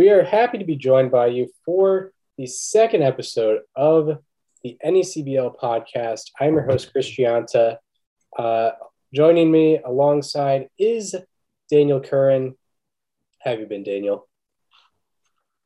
We are happy to be joined by you for the second episode of the NECBL podcast. I'm your host, Chris Gionta. Uh, joining me alongside is Daniel Curren. Have you been, Daniel?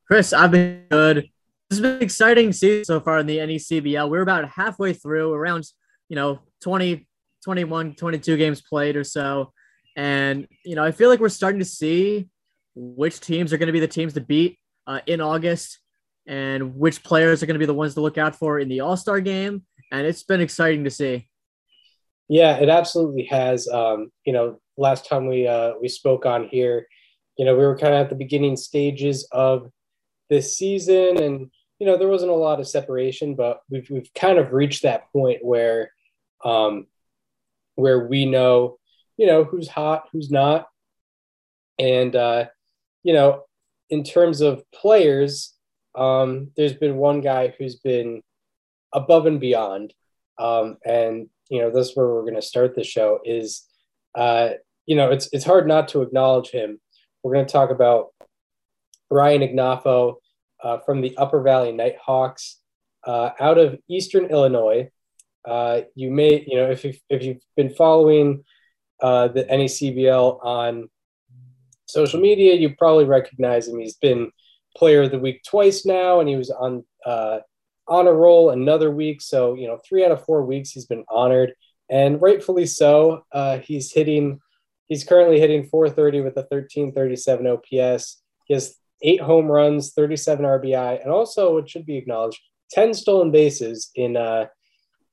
Chris, I've been good. This has been an exciting season so far in the NECBL. We're about halfway through, around, you know, 20, 21, 22 games played or so. And, you know, I feel like we're starting to see which teams are going to be the teams to beat uh, in August and which players are going to be the ones to look out for in the All Star game. And it's been exciting to see. Yeah, it absolutely has. Um, you know, last time we uh, we spoke on here, you know, we were kind of at the beginning stages of this season, and you know, there wasn't a lot of separation, but we've we've kind of reached that point where, um, where we know, you know, who's hot, who's not, and uh, you know, in terms of players, um, there's been one guy who's been above and beyond, um, and you know, this is where we're going to start the show. Is uh, you know, it's it's hard not to acknowledge him. We're going to talk about Ryan Ignoffo uh, from the Upper Valley Nighthawks uh, out of Eastern Illinois. Uh, you may, you know, if you've, if you've been following uh, the NECBL on social media, you probably recognize him. He's been player of the week twice now, and he was on uh, on a roll another week. So you know, three out of four weeks he's been honored, and rightfully so. Uh, he's hitting. He's currently hitting 430 with a 1337 OPS. He has eight home runs, 37 RBI, and also it should be acknowledged, 10 stolen bases in uh,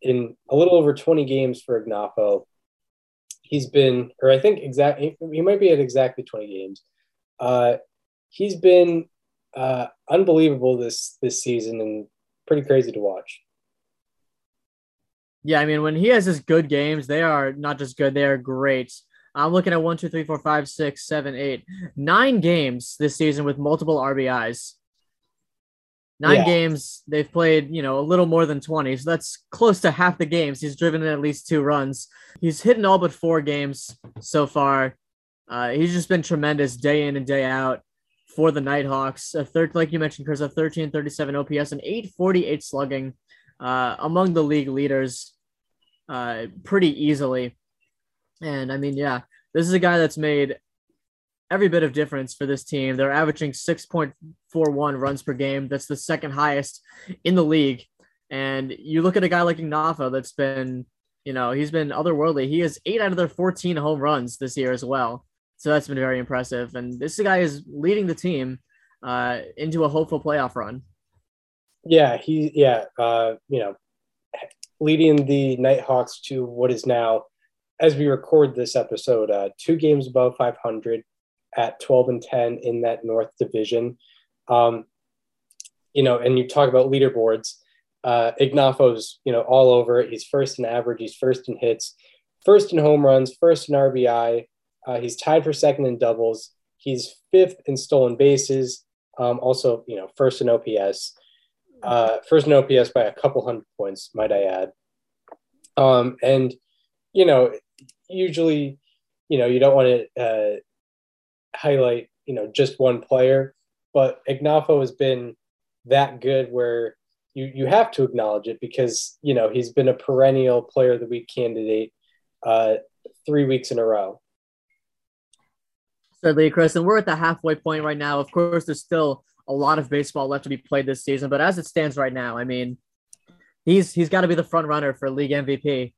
in a little over 20 games for Ignoffo he's been, or I think exactly, he might be at exactly 20 games. Uh, he's been uh, unbelievable this this season and pretty crazy to watch. Yeah, I mean, when he has his good games, they are not just good; they are great. I'm looking at one, two, three, four, five, six, seven, eight, nine games this season with multiple RBIs. Nine yeah. games, they've played, you know, a little more than 20. So that's close to half the games. He's driven in at least two runs. He's hitting all but four games so far. Uh, he's just been tremendous day in and day out for the Nighthawks. A third, like you mentioned, Chris, a 1337 OPS and 848 slugging uh, among the league leaders uh, pretty easily. And I mean, yeah, this is a guy that's made every bit of difference for this team. They're averaging 6.41 runs per game. That's the second highest in the league. And you look at a guy like Ignoffo that's been, you know, he's been otherworldly. He has eight out of their 14 home runs this year as well. So that's been very impressive. And this guy is leading the team uh, into a hopeful playoff run. Yeah, he, yeah, uh, you know, leading the Nighthawks to what is now, as we record this episode, uh, two games above 500 at 12 and 10 in that North Division. Um, you know, and you talk about leaderboards. Uh, Ignoffo's, you know, all over. He's first in average. He's first in hits, first in home runs, first in RBI. Uh, he's tied for second in doubles. He's fifth in stolen bases. Um, also, you know, first in OPS. Uh, first in OPS by a couple hundred points, might I add. Um, and you know, usually, you know, you don't want to uh, highlight, you know, just one player, but Ignoffo has been that good where you you have to acknowledge it because you know he's been a perennial player of the week candidate uh, three weeks in a row. Certainly, Chris, and we're at the halfway point right now. Of course, there's still a lot of baseball left to be played this season, but as it stands right now, I mean, he's he's got to be the front runner for league MVP.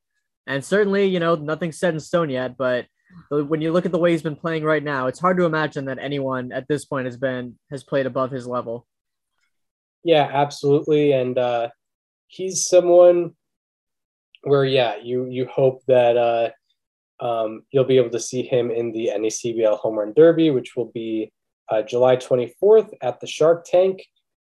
And certainly, you know, nothing's set in stone yet, but when you look at the way he's been playing right now, it's hard to imagine that anyone at this point has been has played above his level. Yeah, absolutely, and uh, he's someone where yeah, you you hope that uh, um, you'll be able to see him in the NECBL Home Run Derby, which will be uh, July 24th at the Shark Tank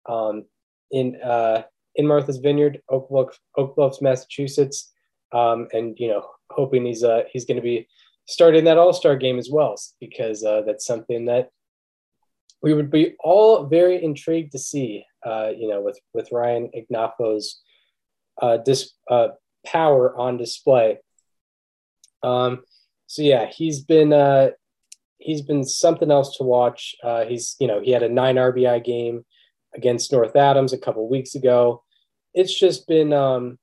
um, in uh, in Martha's Vineyard, Oak Bluffs, Oak Bluffs Massachusetts, um, and you know hoping he's uh, he's going to be start in that All Star game as well, because uh, that's something that we would be all very intrigued to see. Uh, you know, with with Ryan Ignoffo's uh, dis, uh, power on display. Um, so yeah, he's been uh, he's been something else to watch. Uh, he's you know he had a nine RBI game against North Adams a couple weeks ago. It's just been um,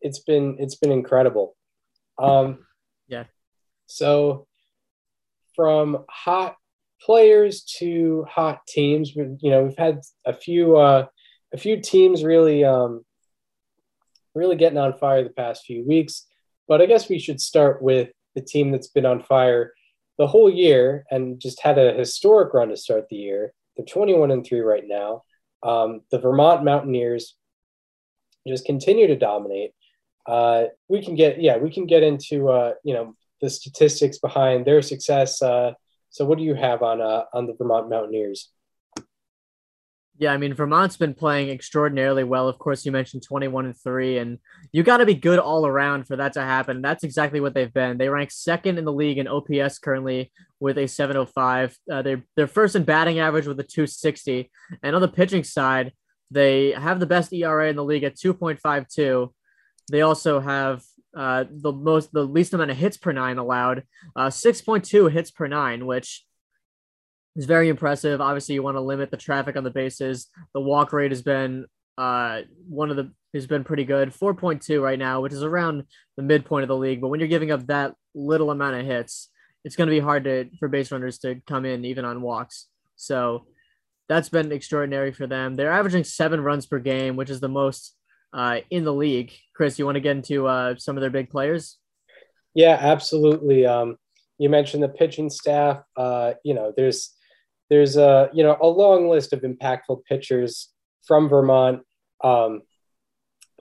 it's been it's been incredible. Um. So from hot players to hot teams, you know we've had a few uh, a few teams really um, really getting on fire the past few weeks. But I guess we should start with the team that's been on fire the whole year and just had a historic run to start the year. They're 21 and 3 right now. Um, the Vermont Mountaineers just continue to dominate. Uh, we can get, yeah, we can get into, uh, you know, the statistics behind their success. Uh, so, what do you have on uh, on the Vermont Mountaineers? Yeah, I mean Vermont's been playing extraordinarily well. Of course, you mentioned 21 and 3 and you got to be good all around for that to happen. That's exactly what they've been. They rank second in the league in OPS currently with a 705. Uh, they're they're first in batting average with a 260. And on the pitching side, they have the best ERA in the league at 2.52. They also have uh, the most the least amount of hits per 9 allowed, uh, 6.2 hits per 9, which is very impressive. Obviously, you want to limit the traffic on the bases. The walk rate has been uh, one of the has been pretty good, 4.2 right now, which is around the midpoint of the league. But when you're giving up that little amount of hits, it's going to be hard to for base runners to come in even on walks. So that's been extraordinary for them. They're averaging seven runs per game, which is the most uh, in the league. Chris, you want to get into uh, some of their big players? Yeah, absolutely. Um, you mentioned the pitching staff. Uh, you know, there's there's a you know a long list of impactful pitchers from Vermont, um,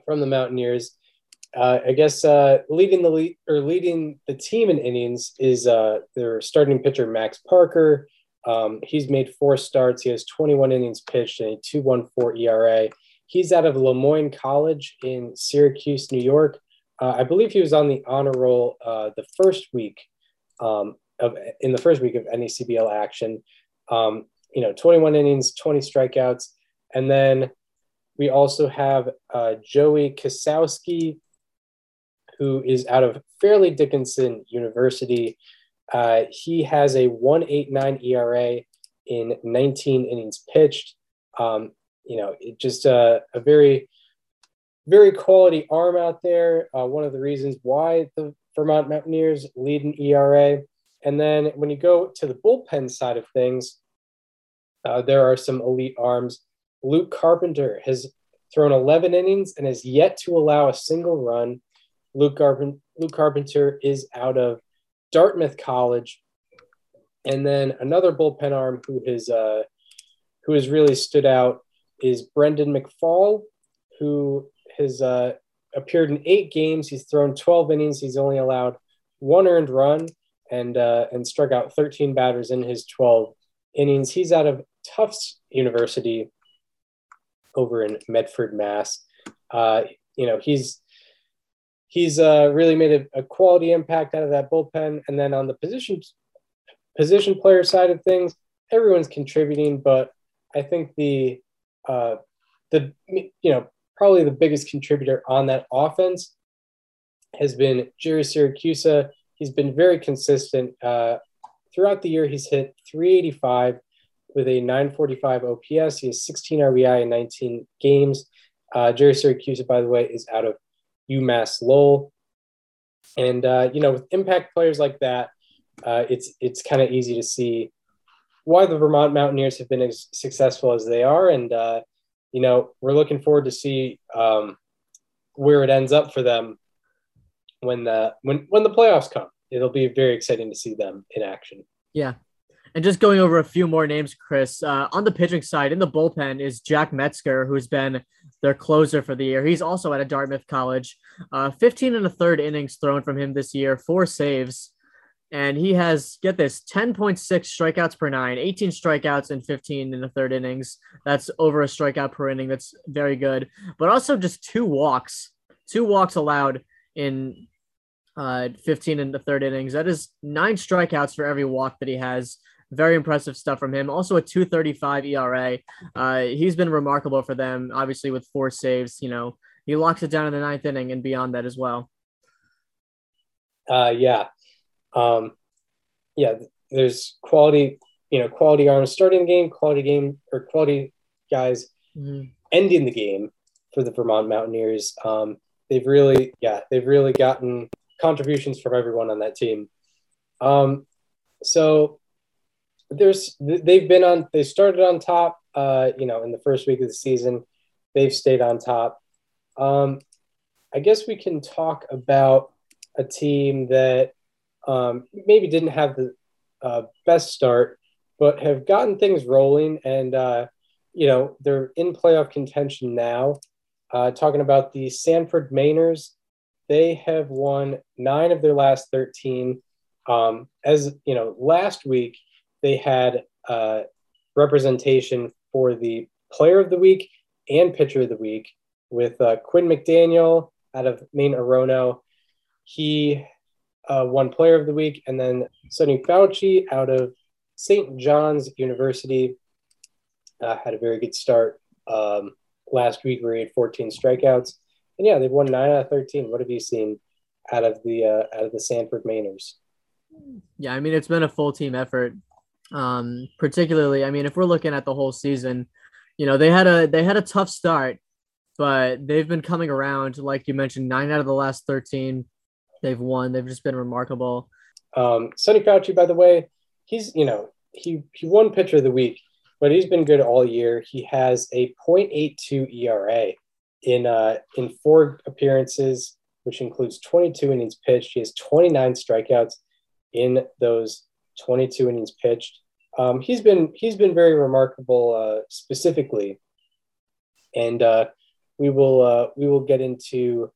from the Mountaineers. Uh, I guess uh, leading the lead or leading the team in innings is uh, their starting pitcher Max Parker. Um, he's made four starts. He has 21 innings pitched and a 2.14 ERA. He's out of Le College in Syracuse, New York. Uh, I believe he was on the honor roll uh, the first week um, of in the first week of NECBL action um, you know, 21 innings, 20 strikeouts. And then we also have uh, Joey Kasowski, who is out of Fairleigh Dickinson University. Uh, he has a 189 ERA in 19 innings pitched. Um, you know, it just uh, a very, very quality arm out there. Uh, one of the reasons why the Vermont Mountaineers lead in ERA. And then when you go to the bullpen side of things, uh, there are some elite arms. Luke Carpenter has thrown 11 innings and has yet to allow a single run. Luke, Luke Carpenter is out of Dartmouth College. And then another bullpen arm who has uh, who has really stood out is Brendan McFall, who has uh, appeared in eight games. He's thrown 12 innings. He's only allowed one earned run and uh, and struck out 13 batters in his 12 innings. He's out of Tufts University over in Medford, Mass. Uh, you know, he's he's uh, really made a, a, quality impact out of that bullpen. And then on the position position player side of things, everyone's contributing, but I think the uh, the you know probably the biggest contributor on that offense has been Jerry Siracusa. He's been very consistent uh, throughout the year. He's hit 385 with a 945 OPS. He has 16 RBI in 19 games. Uh, Jerry Siracusa, by the way, is out of UMass Lowell. And uh, you know, with impact players like that, uh, it's it's kind of easy to see why the Vermont Mountaineers have been as successful as they are. And uh, you know, we're looking forward to see um, where it ends up for them when the when when the playoffs come. It'll be very exciting to see them in action. Yeah, and just going over a few more names, Chris, uh, on the pitching side, in the bullpen is Jack Metzger, who's been their closer for the year. He's also at a Dartmouth College. Uh, 15 and a third innings thrown from him this year, four saves. And he has, get this, 10.6 strikeouts per nine, 18 strikeouts and 15 in the third innings. That's over a strikeout per inning. That's very good. But also just two walks, two walks allowed in uh, 15 in the third innings. That is nine strikeouts for every walk that he has. Very impressive stuff from him. Also a 235 ERA. Uh, he's been remarkable for them, obviously, with four saves. You know, he locks it down in the ninth inning and beyond that as well. Uh, yeah. Um, yeah. there's quality, you know, quality arms starting the game, quality game or quality guys mm-hmm. ending the game for the Vermont Mountaineers. Um, they've really, yeah, they've really gotten contributions from everyone on that team. Um, so there's they've been on they started on top uh you know in the first week of the season they've stayed on top um i guess we can talk about a team that um maybe didn't have the uh, best start but have gotten things rolling. And uh you know they're in playoff contention now. Uh talking about the sanford mainers they have won nine of their last 13 um as you know last week they had uh, representation for the player of the week and pitcher of the week with uh, Quinn McDaniel out of Maine Orono. He uh, won player of the week, and then Sonny Fauci out of St. John's University uh, had a very good start um, last week where he had 14 strikeouts. And yeah, they've won nine out of 13. What have you seen out of the uh, out of the Sanford Mainers? Yeah, I mean it's been a full team effort um, particularly, I mean, if we're looking at the whole season, you know, they had a they had a tough start, but they've been coming around. Like you mentioned, nine out of the last thirteen, they've won. They've just been remarkable. Um, Sonny Fauci, by the way, he's you know he he won pitcher of the week, but he's been good all year. He has a .82 ERA in uh in four appearances, which includes 22 innings pitched. He has 29 strikeouts in those 22 innings pitched. Um, he's been he's been very remarkable uh, specifically, and uh, we will uh, we will get into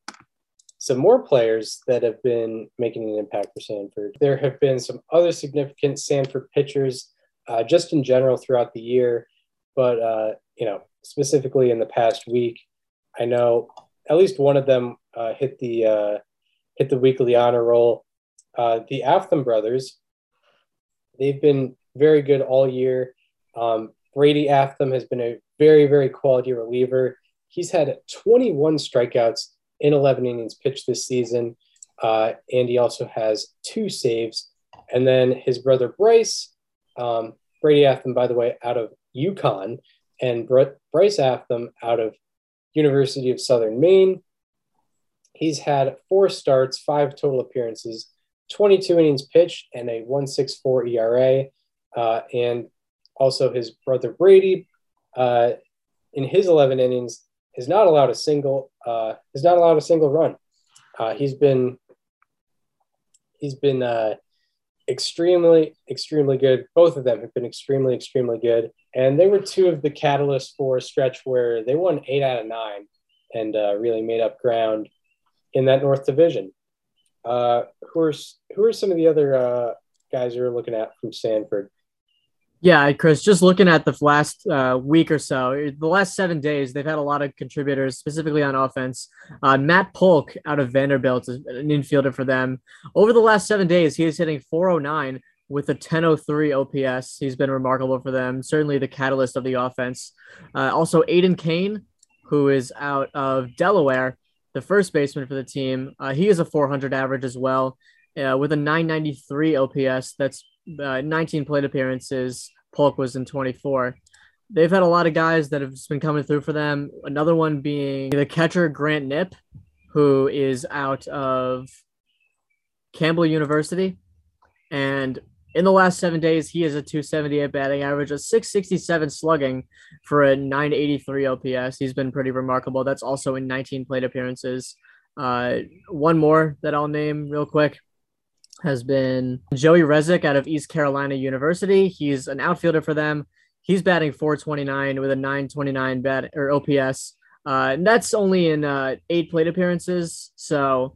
some more players that have been making an impact for Sanford. There have been some other significant Sanford pitchers uh, just in general throughout the year, but uh, you know specifically in the past week, I know at least one of them uh, hit the hit the weekly honor roll. the Aftham brothers, they've been very good all year. Um, Brady Aftham has been a very, very quality reliever. He's had 21 strikeouts in 11 innings pitched this season. Uh, and he also has two saves. And then his brother Bryce, um, Brady Aftham, by the way, out of UConn, and Bryce Aftham out of University of Southern Maine. He's had four starts, five total appearances, 22 innings pitched and a 164 ERA. Uh, and also his brother Brady, uh, in his 11 innings, has not allowed a single uh, has not allowed a single run. Uh, he's been he's been uh, extremely extremely good. Both of them have been extremely extremely good, and they were two of the catalysts for a stretch where they won eight out of nine and uh, really made up ground in that North Division. Uh, who are who are some of the other uh, guys you're looking at from Sanford? Yeah, Chris, just looking at the last uh, week or so, the last seven days, they've had a lot of contributors, specifically on offense. Uh, Matt Polk out of Vanderbilt is an infielder for them. Over the last seven days, he is hitting 409 with a 1003 OPS. He's been remarkable for them, certainly the catalyst of the offense. Uh, also, Aiden Kane, who is out of Delaware, the first baseman for the team. Uh, he is a 400 average as well, uh, with a 993 OPS. That's uh, 19 plate appearances. Polk was in 24. They've had a lot of guys that have been coming through for them. Another one being the catcher Grant Nip, who is out of Campbell University, and in the last seven days, he has a 278 batting average, a 667 slugging for a 983 OPS. He's been pretty remarkable. That's also in 19 plate appearances. Uh, one more that I'll name real quick has been Joey Rezick out of East Carolina University. He's an outfielder for them. He's batting 429 with a 929 bat or OPS. Uh, and that's only in uh, eight plate appearances. So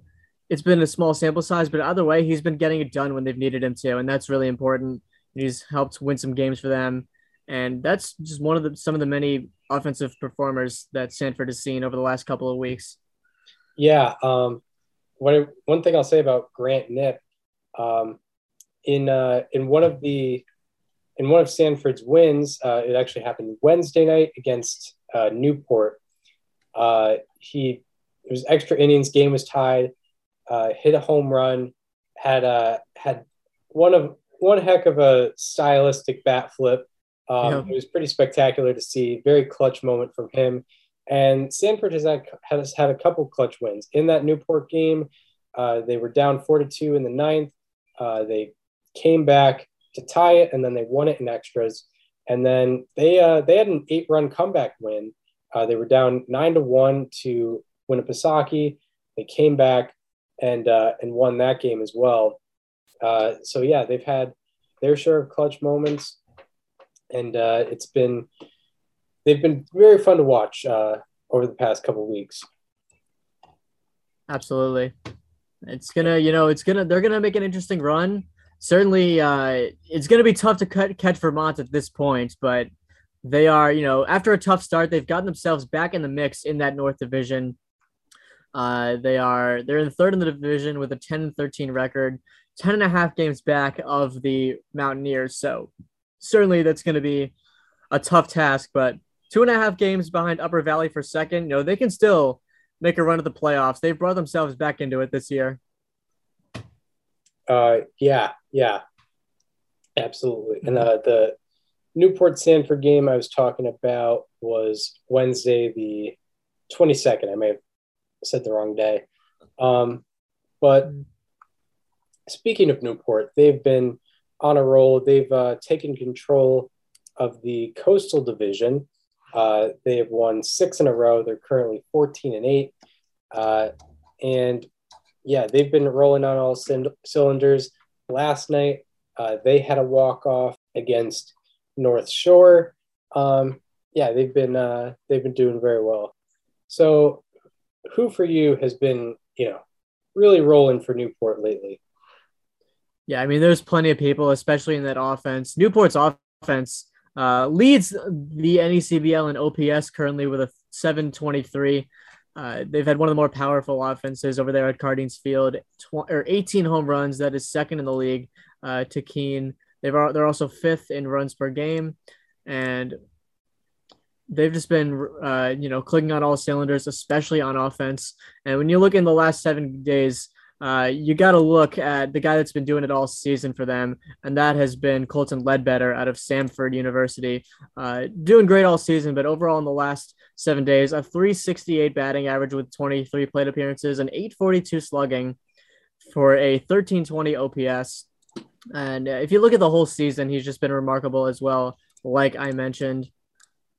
it's been a small sample size, but either way, he's been getting it done when they've needed him to, and that's really important. He's helped win some games for them, and that's just one of the some of the many offensive performers that Sanford has seen over the last couple of weeks. Yeah, um, what one thing I'll say about Grant Nip, um, in uh, in one of the in one of Sanford's wins, uh, it actually happened Wednesday night against uh, Newport. Uh, he it was extra innings, game was tied uh, hit a home run, had uh, had one of one heck of a stylistic bat flip. Um, yeah. It was pretty spectacular to see. Very clutch moment from him. And Sanford has had, has had a couple clutch wins in that Newport game. Uh, they were down four to two in the ninth. Uh, they came back to tie it, and then they won it in extras. And then they uh, they had an eight run comeback win. Uh, they were down nine to one to Winnipesaukee. They came back and uh, and won that game as well. Uh, so yeah, they've had their share of clutch moments, and it's been they've been very fun to watch over the past couple weeks. Absolutely, it's gonna you know it's gonna they're gonna make an interesting run. Certainly, uh, it's gonna be tough to cut, catch Vermont at this point, but they are you know after a tough start, they've gotten themselves back in the mix in that North Division. Uh, they are they're in third in the division with a 10 13 record, 10 and a half games back of the Mountaineers. So certainly that's going to be a tough task, but two and a half games behind Upper Valley for second. You know, they can still make a run at the playoffs. They've brought themselves back into it this year. Uh, yeah, yeah, absolutely. And uh, the Newport Sanford game I was talking about was Wednesday, the 22nd. I may have said the wrong day. Um, but speaking of Newport, they've been on a roll. They've uh, taken control of the Coastal Division. Uh, they have won six in a row. They're currently 14 and eight. Uh, and yeah, they've been rolling on all cylinders. Last night, uh, they had a walk off against North Shore. Um, yeah, they've been uh, they've been doing very well. So who for you has been, you know, really rolling for Newport lately? Yeah, I mean, there's plenty of people, especially in that offense. Newport's offense uh, leads the NECBL and OPS currently with a 723. Uh, they've had one of the more powerful offenses over there at Cardines Field, tw- or 18 home runs. That is second in the league uh, to Keene. They've they're also fifth in runs per game, and they've just been uh, you know clicking on all cylinders, especially on offense. And when you look in the last seven days, uh, you got to look at the guy that's been doing it all season for them, and that has been Colton Ledbetter out of Samford University, uh, doing great all season. But overall, in the last seven days, a 368 batting average with 23 plate appearances and 842 slugging for a 1320 OPS. And uh, if you look at the whole season, he's just been remarkable as well. Like I mentioned,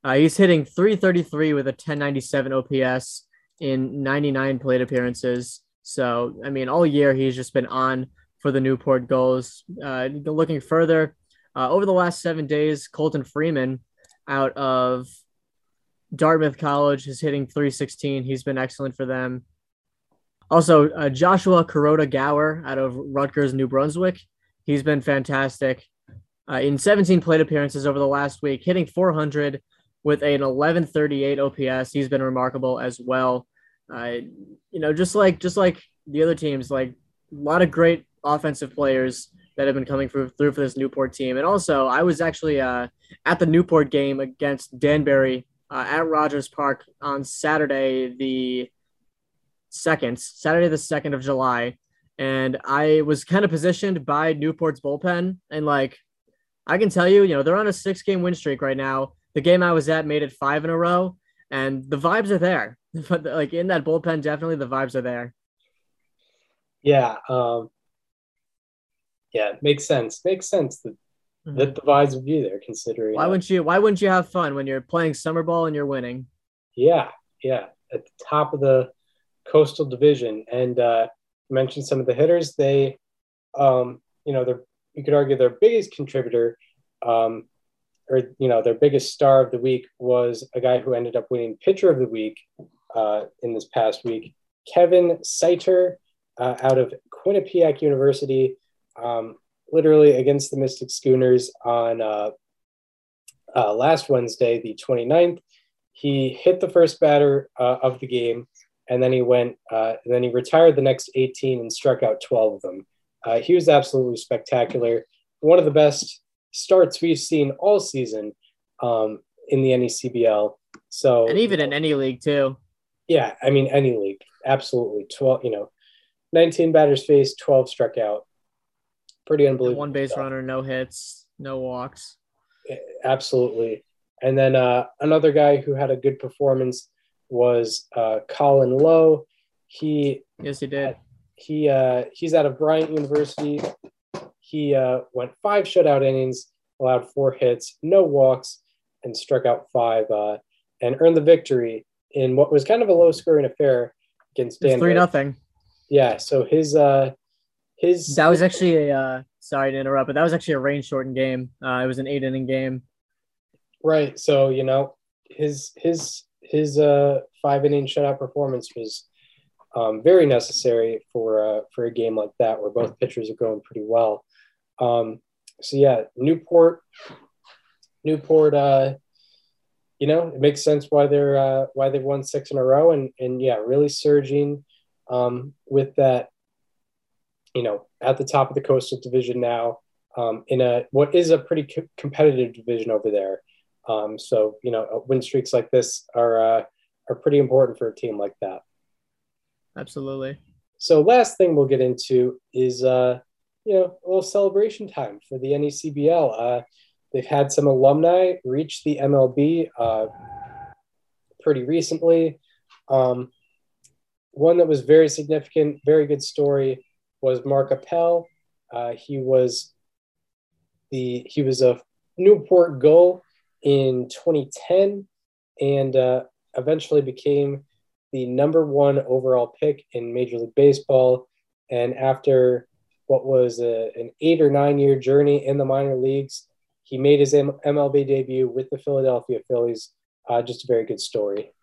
uh, he's hitting 333 with a 1097 OPS in 99 plate appearances. So, I mean, all year he's just been on for the Newport Gulls. Uh, looking further, uh, over the last seven days, Colton Freeman out of Dartmouth College is hitting 316. He's been excellent for them. Also, uh, Joshua Kuroda Grauer out of Rutgers, New Brunswick. He's been fantastic. Uh, in 17 plate appearances over the last week, hitting 400 with an 1138 OPS. He's been remarkable as well. Uh, you know, just like just like the other teams, like a lot of great offensive players that have been coming through, through for this Newport team. And also, I was actually uh, at the Newport game against Danbury uh, at Rogers Park on Saturday the second, Saturday the second of July, and I was kind of positioned by Newport's bullpen, and like I can tell you, you know, they're on a six game win streak right now the game I was at made it five in a row, and the vibes are there. But like in that bullpen, definitely the vibes are there. Yeah, um, yeah, makes sense. Makes sense that mm-hmm. that the vibes would be there. Considering why wouldn't you? Why wouldn't you have fun when you're playing summer ball and you're winning? Yeah, yeah, at the top of the coastal division, and uh, mentioned some of the hitters. They, um, you know, they're you could argue their biggest contributor um, or you know their biggest star of the week was a guy who ended up winning pitcher of the week uh, in this past week kevin seiter uh, out of quinnipiac university um, literally against the mystic schooners on uh, uh last wednesday the 29th he hit the first batter uh, of the game and then he went uh, and then he retired the next 18 and struck out 12 of them he was absolutely spectacular one of the best starts we've seen all season um, in the NECBL. So and even in any league too. Yeah, I mean any league, absolutely. Twelve, you know, nineteen batters faced, twelve struck out. pretty unbelievable. One base stuff. runner, no hits, no walks. Absolutely. And then uh, another guy who had a good performance was uh, Colin Lowe. He yes, he did. He uh, he's out of Bryant University. He uh, went five shutout innings, allowed four hits, no walks, and struck out five, uh, and earned the victory in what was kind of a low scoring affair against Dan. Three nothing. Yeah. So his uh, his that was actually a uh, sorry to interrupt, but that was actually a rain shortened game. Uh, it was an eight inning game. Right. So you know his his his uh five inning shutout performance was um, very necessary for uh, for a game like that where both pitchers are going pretty well. Um, so yeah, Newport, Newport. Uh, you know, it makes sense why they're uh, why they've won six in a row, and and yeah, really surging um, with that. You know, at the top of the Coastal Division now, um, in a what is a pretty co- competitive division over there. Um, so you know, win streaks like this are uh, are pretty important for a team like that. Absolutely. So last thing we'll get into is uh, you know a little celebration time for the NECBL. Uh, they've had some alumni reach the MLB uh, pretty recently. Um, one that was very significant, very good story was Mark Appel. Uh, he was the he was a Newport Gull in 2010 and uh, eventually became the number one overall pick in Major League Baseball. And after what was a, an eight or nine year journey in the minor leagues, he made his MLB debut with the Philadelphia Phillies. Uh, just a very good story.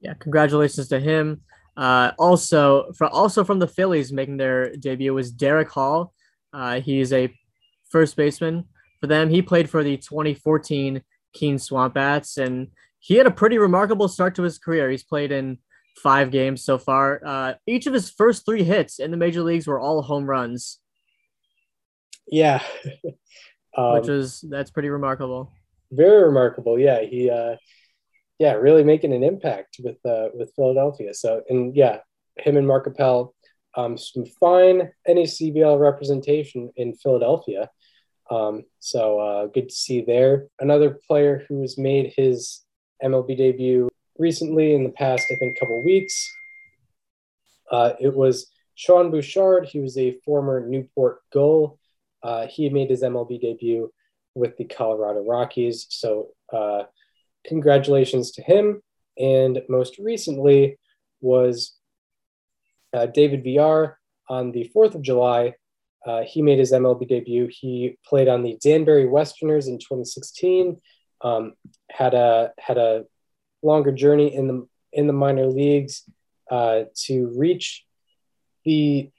Yeah, congratulations to him. Uh, also, for also from the Phillies making their debut was Darick Hall. Uh, he's a first baseman for them. He played for the 2014 Keene Swamp Bats, and he had a pretty remarkable start to his career. He's played in five games so far. Uh, each of his first three hits in the major leagues were all home runs. Yeah, um, which is that's pretty remarkable. Very remarkable. Yeah, he, uh, yeah, really making an impact with uh, with Philadelphia. So, and yeah, him and Mark Appel, um, some fine NECBL representation in Philadelphia. Um, so uh, good to see there. Another player who has made his MLB debut recently in the past, I think, couple weeks. Uh, it was Sean Bouchard. He was a former Newport Gull. Uh, he made his MLB debut with the Colorado Rockies. So uh, congratulations to him. And most recently was uh, David Villar on the 4th of July. Uh, he made his MLB debut. He played on the Danbury Westerners in 2016. Um, had a had a longer journey in the in the minor leagues uh, to reach the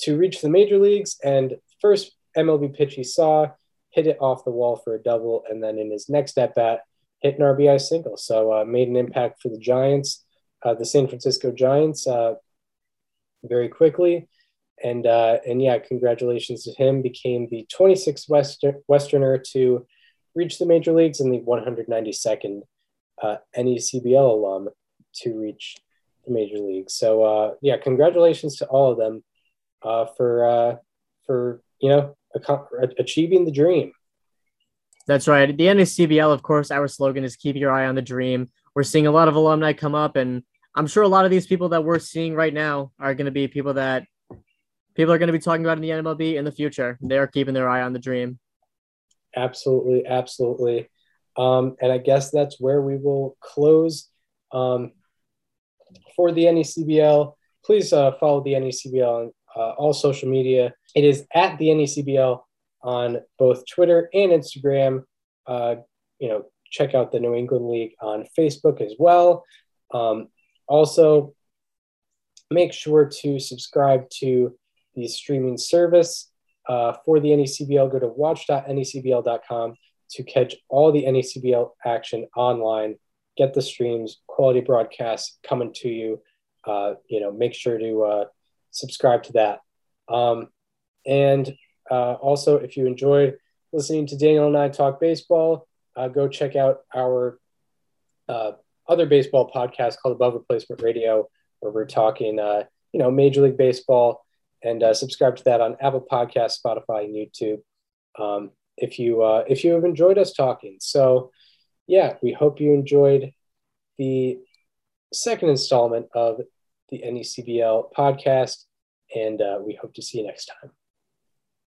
to reach the major leagues. And first MLB pitch he saw hit it off the wall for a double, and then in his next at bat hit an RBI single. So uh, made an impact for the Giants, uh, the San Francisco Giants, uh, very quickly. And uh, and yeah, congratulations to him. Became the 26th Western, Westerner to reach the major leagues and the 192nd uh, NECBL alum to reach the major leagues. So uh, yeah, congratulations to all of them for for you know achieving the dream. That's right. At The NECBL, of course, our slogan is "Keep your eye on the dream." We're seeing a lot of alumni come up, and I'm sure a lot of these people that we're seeing right now are going to be people that people are going to be talking about in the MLB in the future. They're keeping their eye on the dream. Absolutely, absolutely. Um, and I guess that's where we will close um, for the NECBL. Please uh, follow the NECBL on uh, all social media. It is at the NECBL on both Twitter and Instagram. Uh, you know, check out the New England League on Facebook as well. Um, also, make sure to subscribe to the streaming service uh, for the NECBL. Go to watch.necbl.com to catch all the NECBL action online. Get the streams, quality broadcasts coming to you. Uh, you know, make sure to uh, subscribe to that. Um, and uh, also, if you enjoyed listening to Daniel and I talk baseball, uh, go check out our uh, other baseball podcast called Above Replacement Radio, where we're talking, uh, you know, Major League Baseball and uh, subscribe to that on Apple Podcast, Spotify, and YouTube. Um, if you uh, if you have enjoyed us talking, so yeah, we hope you enjoyed the second installment of the NECBL podcast, and we hope to see you next time.